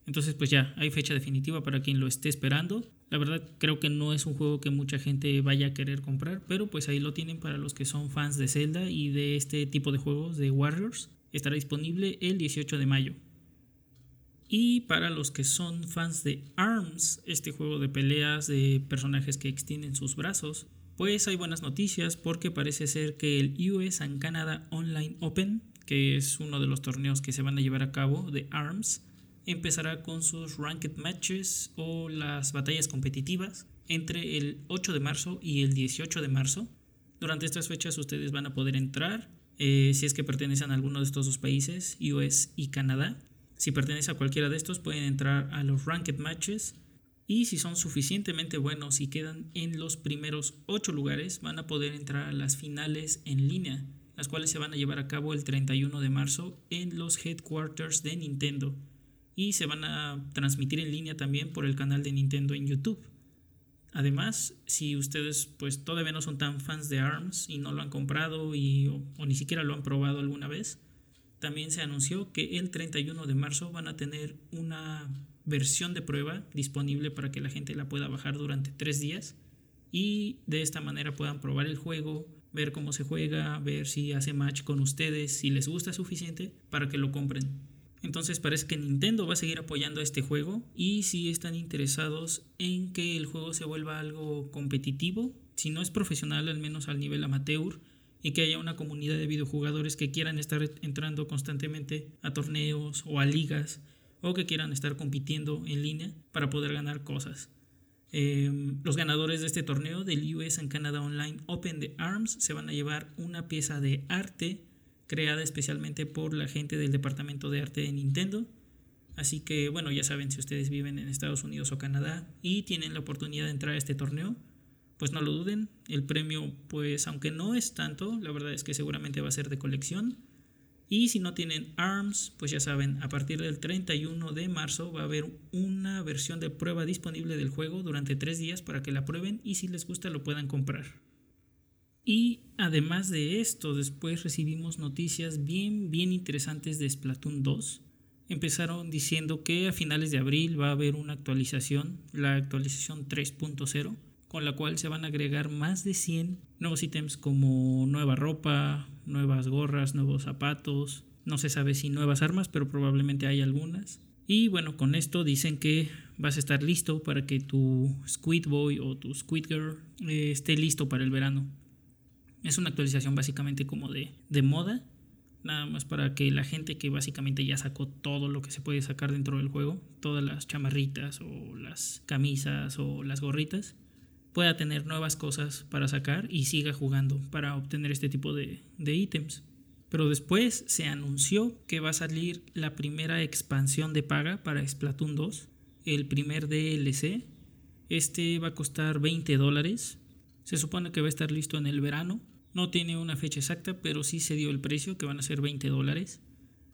Entonces pues ya hay fecha definitiva para quien lo esté esperando. La verdad creo que no es un juego que mucha gente vaya a querer comprar, pero pues ahí lo tienen para los que son fans de Zelda y de este tipo de juegos de Warriors. Estará disponible el 18 de mayo. Y para los que son fans de ARMS, este juego de peleas de personajes que extienden sus brazos, pues hay buenas noticias porque parece ser que el US and Canada Online Open, que es uno de los torneos que se van a llevar a cabo de ARMS, empezará con sus ranked matches o las batallas competitivas entre el 8 de marzo y el 18 de marzo. Durante estas fechas ustedes van a poder entrar eh, si es que pertenecen a alguno de estos dos países, US y Canadá. Si pertenece a cualquiera de estos pueden entrar a los ranked matches y si son suficientemente buenos y quedan en los primeros 8 lugares van a poder entrar a las finales en línea, las cuales se van a llevar a cabo el 31 de marzo en los headquarters de Nintendo y se van a transmitir en línea también por el canal de Nintendo en YouTube. Además, si ustedes pues todavía no son tan fans de ARMS y no lo han comprado y, o, ni siquiera lo han probado alguna vez, también se anunció que el 31 de marzo van a tener una versión de prueba disponible para que la gente la pueda bajar durante tres días y de esta manera puedan probar el juego, ver cómo se juega, ver si hace match con ustedes, si les gusta suficiente para que lo compren. Entonces parece que Nintendo va a seguir apoyando a este juego y si están interesados en que el juego se vuelva algo competitivo, si no es profesional al menos al nivel amateur y que haya una comunidad de videojugadores que quieran estar entrando constantemente a torneos o a ligas o que quieran estar compitiendo en línea para poder ganar cosas. Em, los ganadores de este torneo del US and Canada Online Open de ARMS se van a llevar una pieza de arte creada especialmente por la gente del departamento de arte de Nintendo. Así que bueno, ya saben, si ustedes viven en Estados Unidos o Canadá y tienen la oportunidad de entrar a este torneo, pues no lo duden. El premio, pues aunque no es tanto, la verdad es que seguramente va a ser de colección. Y si no tienen ARMS, pues ya saben, a partir del 31 de marzo va a haber una versión de prueba disponible del juego durante tres días para que la prueben y si les gusta lo puedan comprar. Y además de esto, después recibimos noticias bien, bien interesantes de Splatoon 2. Empezaron diciendo que a finales de abril va a haber una actualización, la actualización 3.0, con la cual se van a agregar más de 100 nuevos ítems como nueva ropa, nuevas gorras, nuevos zapatos, no se sabe si nuevas armas, pero probablemente hay algunas. Y bueno, con esto dicen que vas a estar listo para que tu Squid Boy o tu Squid Girl eh, esté listo para el verano. Es una actualización básicamente como de, de moda, nada más para que la gente que básicamente ya sacó todo lo que se puede sacar dentro del juego, todas las chamarritas o las camisas o las gorritas, pueda tener nuevas cosas para sacar y siga jugando para obtener este tipo de, de ítems. Pero después se anunció que va a salir la primera expansión de paga para Splatoon 2, el primer DLC. Este va a costar 20 dólares. Se supone que va a estar listo en el verano. No tiene una fecha exacta, pero sí se dio el precio, que van a ser 20 dólares.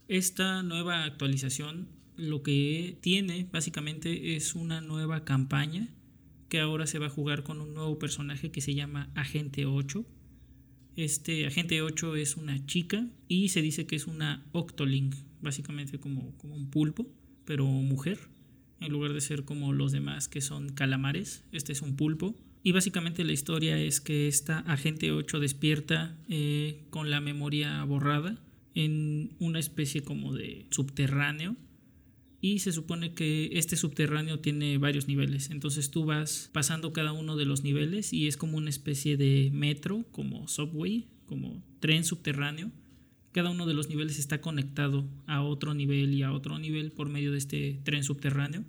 Esta nueva actualización lo que tiene básicamente es una nueva campaña que ahora se va a jugar con un nuevo personaje que se llama Agente 8. Este Agente 8 es una chica y se dice que es una Octoling, básicamente como, como un pulpo, pero mujer, en lugar de ser como los demás que son calamares, este es un pulpo. Y básicamente la historia es que esta Agente 8 despierta eh, con la memoria borrada en una especie como de subterráneo y se supone que este subterráneo tiene varios niveles. Entonces tú vas pasando cada uno de los niveles y es como una especie de metro, como subway, como tren subterráneo. Cada uno de los niveles está conectado a otro nivel y a otro nivel por medio de este tren subterráneo.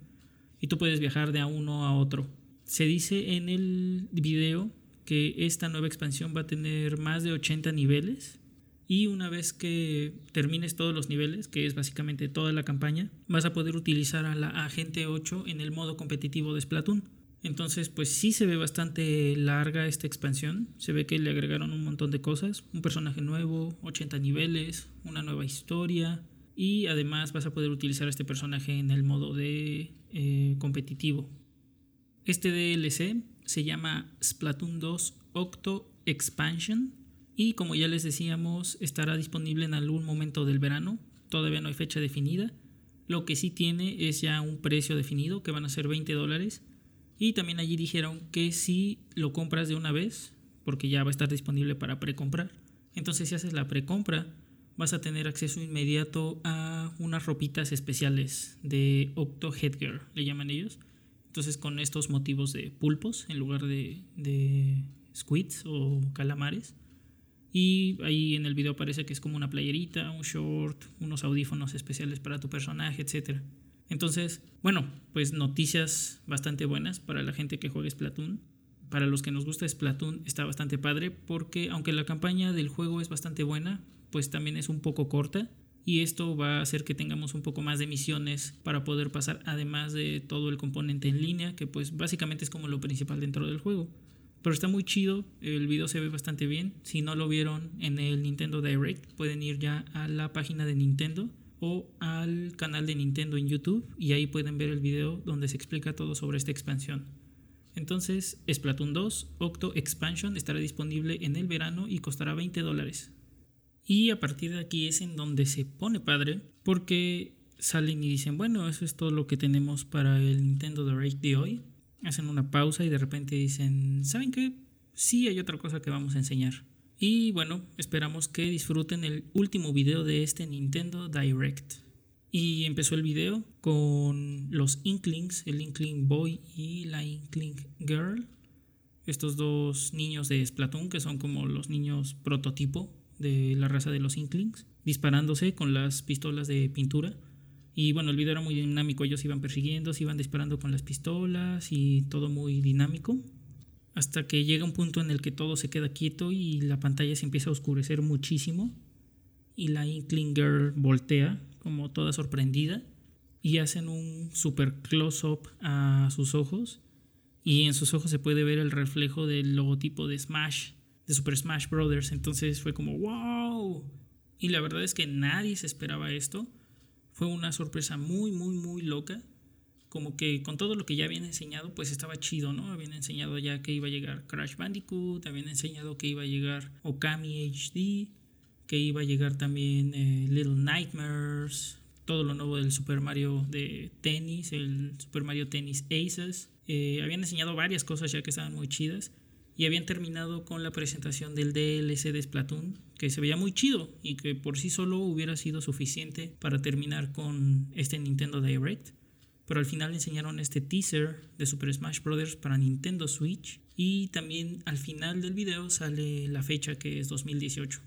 Y tú puedes viajar de a uno a otro. Se dice en el video que esta nueva expansión va a tener más de 80 niveles y una vez que termines todos los niveles, que es básicamente toda la campaña, vas a poder utilizar a la Agente 8 en el modo competitivo de Splatoon. Entonces, pues sí se ve bastante larga esta expansión. Se ve que le agregaron un montón de cosas. Un personaje nuevo, 80 niveles, una nueva historia. Y además vas a poder utilizar a este personaje en el modo de eh, competitivo. Este DLC se llama Splatoon 2 Octo Expansion y como ya les decíamos, estará disponible en algún momento del verano. Todavía no hay fecha definida. Lo que sí tiene es ya un precio definido, que van a ser 20 dólares. Y también allí dijeron que si lo compras de una vez, porque ya va a estar disponible para precomprar, entonces si haces la precompra, vas a tener acceso inmediato a unas ropitas especiales de Octo Headgear, le llaman ellos. Entonces con estos motivos de pulpos en lugar de, de squids o calamares. Y ahí en el video parece que es como una playerita, un short, unos audífonos especiales para tu personaje, etc. Entonces, bueno, pues noticias bastante buenas para la gente que juega Splatoon. Para los que nos gusta Splatoon está bastante padre porque aunque la campaña del juego es bastante buena, pues también es un poco corta y esto va a hacer que tengamos un poco más de misiones para poder pasar además de todo el componente en línea que pues básicamente es como lo principal dentro del juego. Pero está muy chido, el video se ve bastante bien. Si no lo vieron en el Nintendo Direct, pueden ir ya a la página de Nintendo o al canal de Nintendo en YouTube y ahí pueden ver el video donde se explica todo sobre esta expansión. Entonces, Splatoon 2 Octo Expansion estará disponible en el verano y costará 20 dólares. Y a partir de aquí es en donde se pone padre porque salen y dicen, bueno, eso es todo lo que tenemos para el Nintendo Direct de hoy hacen una pausa y de repente dicen, ¿saben qué? Sí hay otra cosa que vamos a enseñar. Y bueno, esperamos que disfruten el último video de este Nintendo Direct. Y empezó el video con los Inklings, el Inkling Boy y la Inkling Girl. Estos dos niños de Splatoon, que son como los niños prototipo de la raza de los Inklings, disparándose con las pistolas de pintura Y bueno, el video era muy dinámico, ellos iban persiguiendo, se iban disparando con las pistolas y todo muy dinámico. Hasta que llega un punto en el que todo se queda quieto y la pantalla se empieza a oscurecer muchísimo. Y la Inkling Girl voltea, como toda sorprendida. Y hacen un super close-up a sus ojos. Y en sus ojos se puede ver el reflejo del logotipo de Smash, de Super Smash Brothers. Entonces fue como, wow. Y la verdad es que nadie se esperaba esto fue una sorpresa muy, muy, muy loca. Como que con todo lo que ya habían enseñado, pues estaba chido, ¿no? Habían enseñado ya que iba a llegar Crash Bandicoot, habían enseñado que iba a llegar Okami HD, que iba a llegar también eh, Little Nightmares, todo lo nuevo del Super Mario de tenis, el Super Mario Tennis Aces. Eh, habían enseñado varias cosas ya que estaban muy chidas y habían terminado con la presentación del DLC de Splatoon, que se veía muy chido y que por sí solo hubiera sido suficiente para terminar con este Nintendo Direct. Pero al final enseñaron este teaser de Super Smash Bros. para Nintendo Switch y también al final del video sale la fecha que es 2018.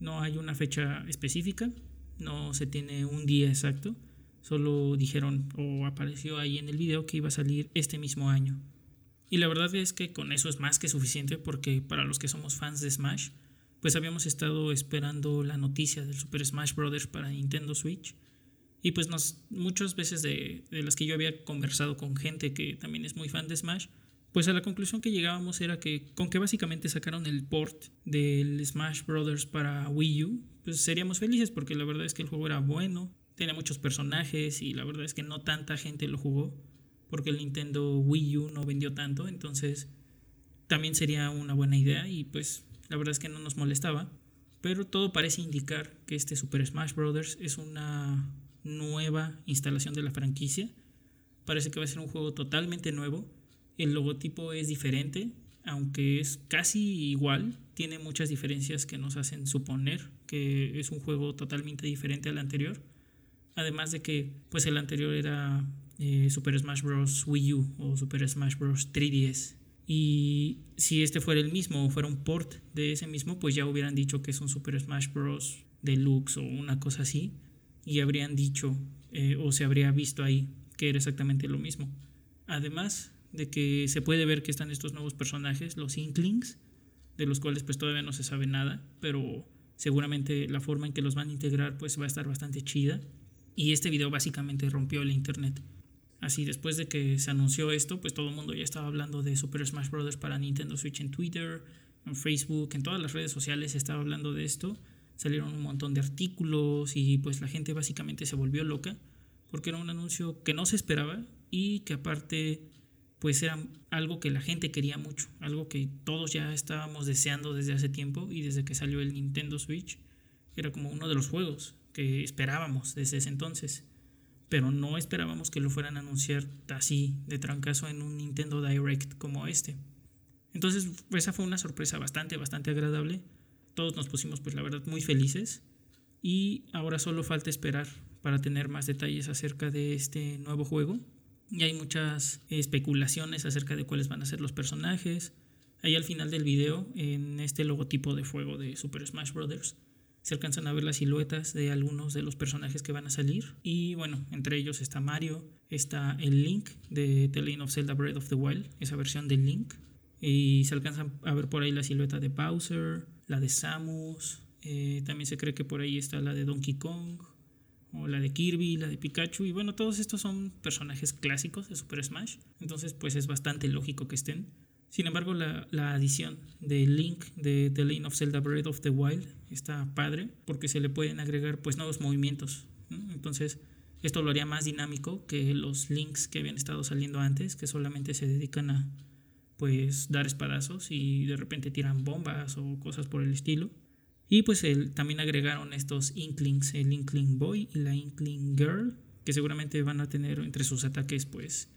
No hay una fecha específica, no se tiene un día exacto, solo dijeron o apareció ahí en el video que iba a salir este mismo año. Y la verdad es que con eso es más que suficiente porque para los que somos fans de Smash, pues habíamos estado esperando la noticia del Super Smash Bros. para Nintendo Switch. Y pues muchas veces de, de, las que yo había conversado con gente que también es muy fan de Smash, pues a la conclusión que llegábamos era que con que básicamente sacaron el port del Smash Bros. para Wii U, pues seríamos felices porque la verdad es que el juego era bueno, tenía muchos personajes y la verdad es que no tanta gente lo jugó porque el Nintendo Wii U no vendió tanto, entonces también sería una buena idea y pues la verdad es que no nos molestaba, pero todo parece indicar que este Super Smash Bros. es una nueva instalación de la franquicia, parece que va a ser un juego totalmente nuevo, el logotipo es diferente, aunque es casi igual, tiene muchas diferencias que nos hacen suponer que es un juego totalmente diferente al anterior. Además de que pues el anterior era eh, Super Smash Bros. Wii U o Super Smash Bros. 3DS. Y si este fuera el mismo o fuera un port de ese mismo, pues ya hubieran dicho que es un Super Smash Bros. Deluxe o una cosa así. Y habrían dicho eh, o se habría visto ahí que era exactamente lo mismo. Además de que se puede ver que están estos nuevos personajes, los Inklings, de los cuales pues todavía no se sabe nada, pero seguramente la forma en que los van a integrar pues va a estar bastante chida. Y este video básicamente rompió el internet. Así, después de que se anunció esto, pues todo el mundo ya estaba hablando de Super Smash Bros. para Nintendo Switch en Twitter, en Facebook, en todas las redes sociales se estaba hablando de esto. Salieron un montón de artículos y pues la gente básicamente se volvió loca porque era un anuncio que no se esperaba y que aparte pues era algo que la gente quería mucho, algo que todos ya estábamos deseando desde hace tiempo y desde que salió el Nintendo Switch era como uno de los juegos que esperábamos desde ese entonces pero no esperábamos que lo fueran a anunciar así de trancazo en un Nintendo Direct como este. Entonces, esa fue una sorpresa bastante, bastante agradable. Todos nos pusimos, pues la verdad, muy felices. Y ahora solo falta esperar para tener más detalles acerca de este nuevo juego. Y hay muchas especulaciones acerca de cuáles van a ser los personajes. Ahí al final del video, en este logotipo de fuego de Super Smash Bros., se alcanzan a ver las siluetas de algunos de los personajes que van a salir. Y bueno, entre ellos está Mario, está el Link de The Legend of Zelda Breath of the Wild, esa versión del Link. Y se alcanzan a ver por ahí la silueta de Bowser, la de Samus. Eh, también se cree que por ahí está la de Donkey Kong, o la de Kirby, la de Pikachu. Y bueno, todos estos son personajes clásicos de Super Smash. Entonces, pues es bastante lógico que estén. Sin embargo, la, la, adición de Link de The Legend of Zelda Breath of the Wild está padre porque se le pueden agregar pues nuevos movimientos. Entonces, esto lo haría más dinámico que los links que habían estado saliendo antes, que solamente se dedican a pues dar espadazos y de repente tiran bombas o cosas por el estilo. Y pues el, también agregaron estos Inklings, el Inkling Boy y la Inkling Girl, que seguramente van a tener entre sus ataques pues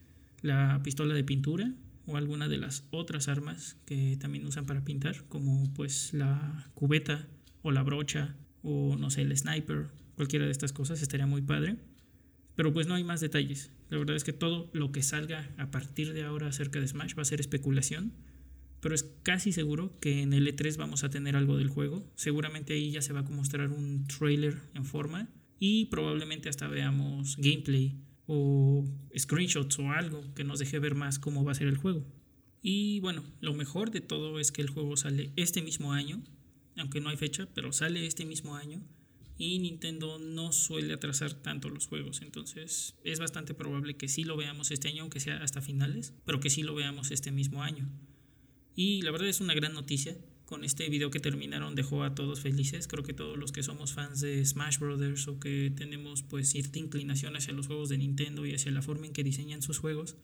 la pistola de pintura o alguna de las otras armas que también usan para pintar, como pues la cubeta o la brocha o no sé, el sniper, cualquiera de estas cosas estaría muy padre. Pero pues no hay más detalles. La verdad es que todo lo que salga a partir de ahora acerca de Smash va a ser especulación. Pero es casi seguro que en el E3 vamos a tener algo del juego. Seguramente ahí ya se va a mostrar un trailer en forma. y probablemente hasta veamos gameplay o screenshots o algo que nos deje ver más cómo va a ser el juego. Y bueno, lo mejor de todo es que el juego sale este mismo año, aunque no hay fecha, pero sale este mismo año y Nintendo no suele atrasar tanto los juegos, entonces es bastante probable que sí lo veamos este año, aunque sea hasta finales, pero que sí lo veamos este mismo año. Y la verdad es una gran noticia. Con este video que terminaron dejó a todos felices. Creo que todos los que somos fans de Smash Brothers o que tenemos pues cierta inclinación hacia los juegos de Nintendo y hacia la forma en que diseñan sus juegos,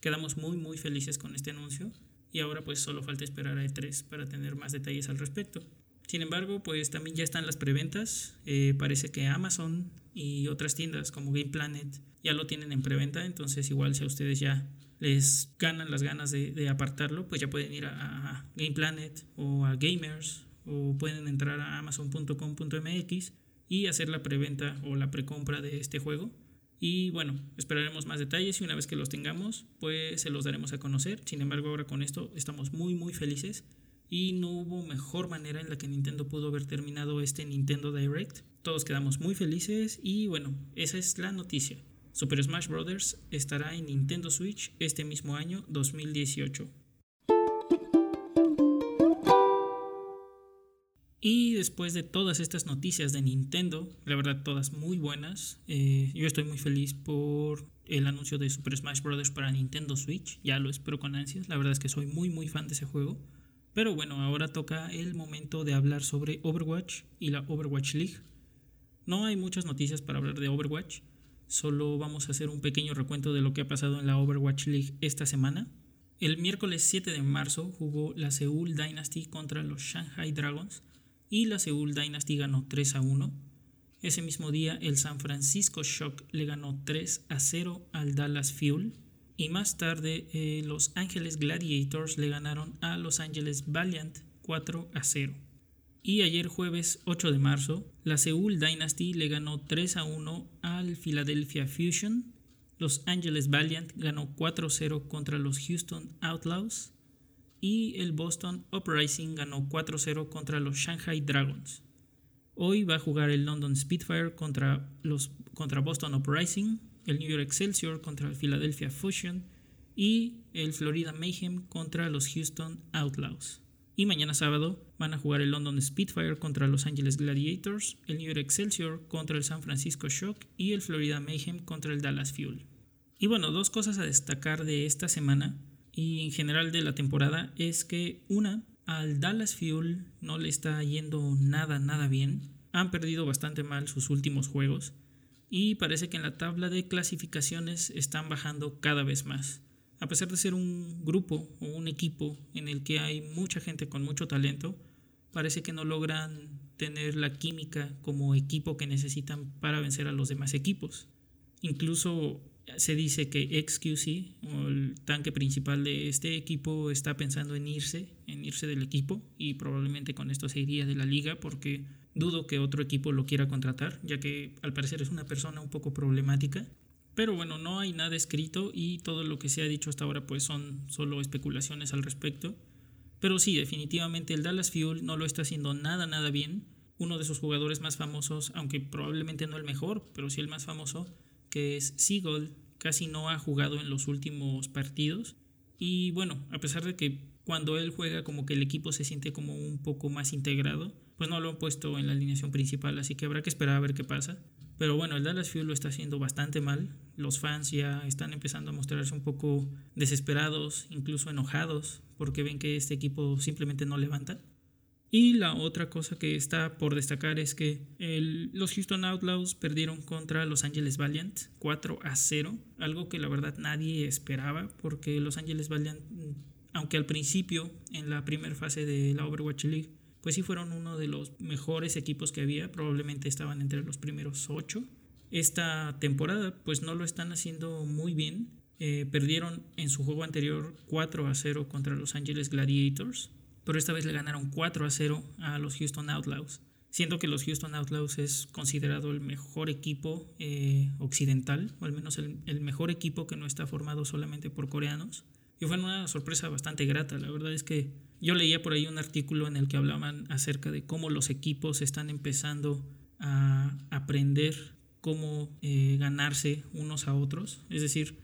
quedamos muy muy felices con este anuncio. Y ahora pues solo falta esperar a E3 para tener más detalles al respecto. Sin embargo, pues también ya están las preventas. Eh, parece que Amazon y otras tiendas como Game Planet ya lo tienen en preventa. Entonces, igual si a ustedes ya les ganan las ganas de, apartarlo, pues ya pueden ir a, Game Planet o a Gamers o pueden entrar a amazon.com.mx y hacer la preventa o la precompra de este juego. Y bueno, esperaremos más detalles y una vez que los tengamos, pues se los daremos a conocer. Sin embargo, ahora con esto estamos muy muy felices y no hubo mejor manera en la que Nintendo pudo haber terminado este Nintendo Direct. Todos quedamos muy felices y bueno, esa es la noticia. Super Smash Bros. estará en Nintendo Switch este mismo año 2018. Y después de todas estas noticias de Nintendo, la verdad todas muy buenas, eh, yo estoy muy feliz por el anuncio de Super Smash Bros. para Nintendo Switch, ya lo espero con ansias, la verdad es que soy muy muy fan de ese juego. Pero bueno, ahora toca el momento de hablar sobre Overwatch y la Overwatch League. No hay muchas noticias para hablar de Overwatch, solo vamos a hacer un pequeño recuento de lo que ha pasado en la Overwatch League esta semana. El miércoles 7 de marzo jugó la Seoul Dynasty contra los Shanghai Dragons y la Seoul Dynasty ganó 3 a 1. Ese mismo día el San Francisco Shock le ganó 3 a 0 al Dallas Fuel y más tarde eh, los Ángeles Gladiators le ganaron a Los Ángeles Valiant 4 a 0. Y ayer jueves 8 de marzo, la Seoul Dynasty le ganó 3 a 1 al Philadelphia Fusion. Los Ángeles Valiant ganó 4 a 0 contra los Houston Outlaws. Y el Boston Uprising ganó 4 a 0 contra los Shanghai Dragons. Hoy va a jugar el London Spitfire contra, los, contra Boston Uprising el New York Excelsior contra el Philadelphia Fusion y el Florida Mayhem contra los Houston Outlaws. Y mañana sábado van a jugar el London Spitfire contra los Angeles Gladiators, el New York Excelsior contra el San Francisco Shock y el Florida Mayhem contra el Dallas Fuel. Y bueno, dos cosas a destacar de esta semana y en general de la temporada es que una, al Dallas Fuel no le está yendo nada, nada bien. Han perdido bastante mal sus últimos juegos y parece que en la tabla de clasificaciones están bajando cada vez más. A pesar de ser un grupo o un equipo en el que hay mucha gente con mucho talento, parece que no logran tener la química como equipo que necesitan para vencer a los demás equipos. Incluso se dice que XQC, o el tanque principal de este equipo, está pensando en irse, en irse del equipo y probablemente con esto se iría de la liga porque Dudo que otro equipo lo quiera contratar, ya que al parecer es una persona un poco problemática. Pero bueno, no hay nada escrito y todo lo que se ha dicho hasta ahora pues son solo especulaciones al respecto. Pero sí, definitivamente el Dallas Fuel no lo está haciendo nada, nada bien. Uno de sus jugadores más famosos, aunque probablemente no el mejor, pero sí el más famoso, que es Seagull, casi no ha jugado en los últimos partidos. Y bueno, a pesar de que cuando él juega como que el equipo se siente como un poco más integrado, pues no lo han puesto en la alineación principal, así que habrá que esperar a ver qué pasa. Pero bueno, el Dallas Fuel lo está haciendo bastante mal. Los fans ya están empezando a mostrarse un poco desesperados, incluso enojados, porque ven que este equipo simplemente no levanta. Y la otra cosa que está por destacar es que los Houston Outlaws perdieron contra Los Angeles Valiant 4 a 0, algo que la verdad nadie esperaba, porque Los Angeles Valiant, aunque al principio, en la primera fase de la Overwatch League, pues sí fueron uno de los mejores equipos que había, probablemente estaban entre los primeros ocho. Esta temporada pues no lo están haciendo muy bien, eh, perdieron en su juego anterior 4 a 0 contra los Angeles Gladiators, pero esta vez le ganaron 4 a 0 a los Houston Outlaws. Siento que los Houston Outlaws es considerado el mejor equipo eh, occidental, o al menos el, el, mejor equipo que no está formado solamente por coreanos. Y fue una sorpresa bastante grata. La verdad es que yo leía por ahí un artículo en el que hablaban acerca de cómo los equipos están empezando a aprender cómo eh, ganarse unos a otros. Es decir,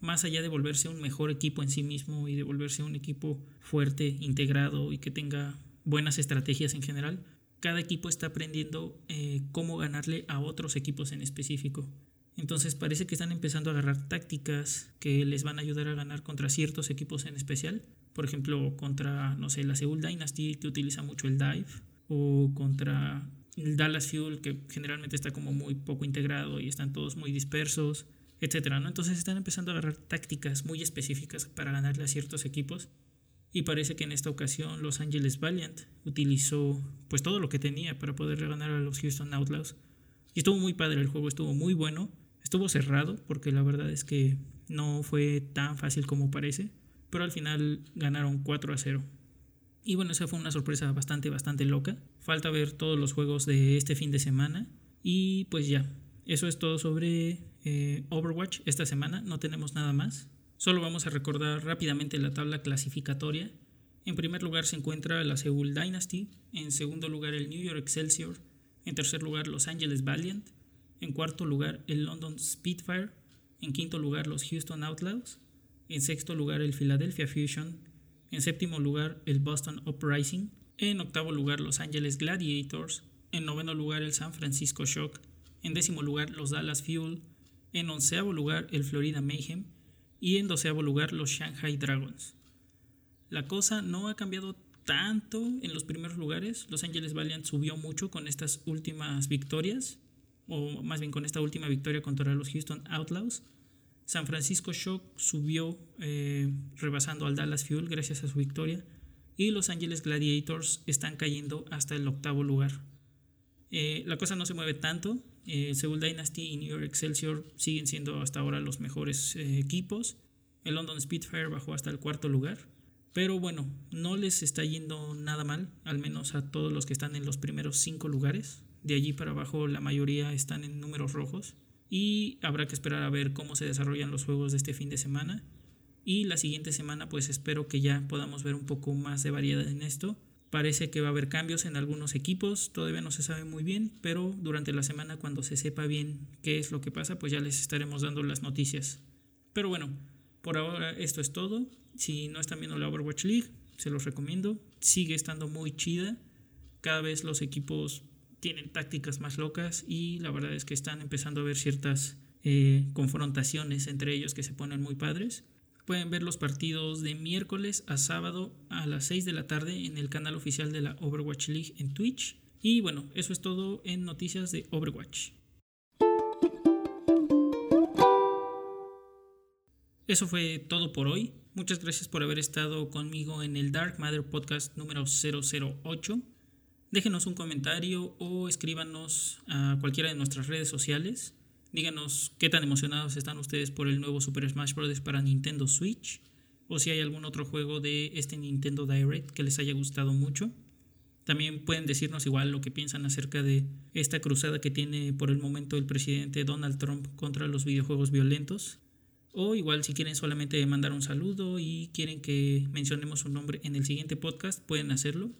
más allá de volverse un mejor equipo en sí mismo y de volverse un equipo fuerte, integrado y que tenga buenas estrategias en general, cada equipo está aprendiendo eh, cómo ganarle a otros equipos en específico. Entonces parece que están empezando a agarrar tácticas que les van a ayudar a ganar contra ciertos equipos en especial. Por ejemplo, contra, no sé, la Seoul Dynasty que utiliza mucho el dive. O contra el Dallas Fuel que generalmente está como muy poco integrado y están todos muy dispersos, etc. ¿no? Entonces están empezando a agarrar tácticas muy específicas para ganarle a ciertos equipos. Y parece que en esta ocasión Los Angeles Valiant utilizó pues todo lo que tenía para poder ganar a los Houston Outlaws. Y estuvo muy padre el juego, estuvo muy bueno. Estuvo cerrado porque la verdad es que no fue tan fácil como parece, pero al final ganaron 4 a 0. Y bueno, esa fue una sorpresa bastante, bastante loca. Falta ver todos los juegos de este fin de semana. Y pues ya, eso es todo sobre eh, Overwatch esta semana. No tenemos nada más. Solo vamos a recordar rápidamente la tabla clasificatoria. En primer lugar se encuentra la Seoul Dynasty, en segundo lugar el New York Excelsior, en tercer lugar Los Angeles Valiant, en cuarto lugar, el London Spitfire. En quinto lugar, los Houston Outlaws. En sexto lugar, el Philadelphia Fusion. En séptimo lugar, el Boston Uprising. En octavo lugar, los Angeles Gladiators. En noveno lugar, el San Francisco Shock. En décimo lugar, los Dallas Fuel. En onceavo lugar, el Florida Mayhem. Y en doceavo lugar, los Shanghai Dragons. La cosa no ha cambiado tanto en los primeros lugares. Los Angeles Valiant subió mucho con estas últimas victorias o más bien con esta última victoria contra los Houston Outlaws. San Francisco Shock subió eh, rebasando al Dallas Fuel gracias a su victoria y Los Angeles Gladiators están cayendo hasta el octavo lugar. Eh, la cosa no se mueve tanto. Eh, Seoul Dynasty y New York Excelsior siguen siendo hasta ahora los mejores equipos. El London Spitfire bajó hasta el cuarto lugar. Pero bueno, no les está yendo nada mal, al menos a todos los que están en los primeros cinco lugares. De allí para abajo la mayoría están en números rojos y habrá que esperar a ver cómo se desarrollan los juegos de este fin de semana. Y la siguiente semana pues espero que ya podamos ver un poco más de variedad en esto. Parece que va a haber cambios en algunos equipos, todavía no se sabe muy bien, pero durante la semana cuando se sepa bien qué es lo que pasa, pues ya les estaremos dando las noticias. Pero bueno, por ahora esto es todo. Si no están viendo la Overwatch League, se los recomiendo. Sigue estando muy chida. Cada vez los equipos tienen tácticas más locas y la verdad es que están empezando a ver ciertas eh, confrontaciones entre ellos que se ponen muy padres. Pueden ver los partidos de miércoles a sábado a las 6 de la tarde en el canal oficial de la Overwatch League en Twitch. Y bueno, eso es todo en noticias de Overwatch. Eso fue todo por hoy. Muchas gracias por haber estado conmigo en el Dark Matter Podcast número 008. Déjenos un comentario o escríbanos a cualquiera de nuestras redes sociales. Díganos qué tan emocionados están ustedes por el nuevo Super Smash Bros. para Nintendo Switch o si hay algún otro juego de este Nintendo Direct que les haya gustado mucho. También pueden decirnos igual lo que piensan acerca de esta cruzada que tiene por el momento el presidente Donald Trump contra los videojuegos violentos. O igual si quieren solamente mandar un saludo y quieren que mencionemos su nombre en el siguiente podcast, pueden hacerlo.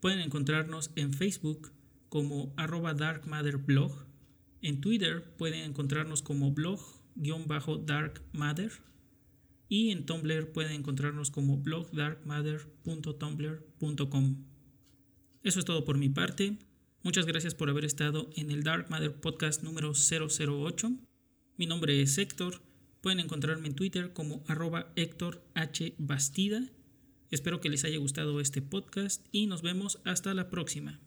Pueden encontrarnos en Facebook como arroba darkmotherblog. En Twitter pueden encontrarnos como blog-darkmother. Y en Tumblr pueden encontrarnos como blogdarkmother.tumblr.com. Eso es todo por mi parte. Muchas gracias por haber estado en el Dark Matter Podcast número 008. Mi nombre es Héctor. Pueden encontrarme en Twitter como arroba Héctor H. Bastida Espero que les haya gustado este podcast y nos vemos hasta la próxima.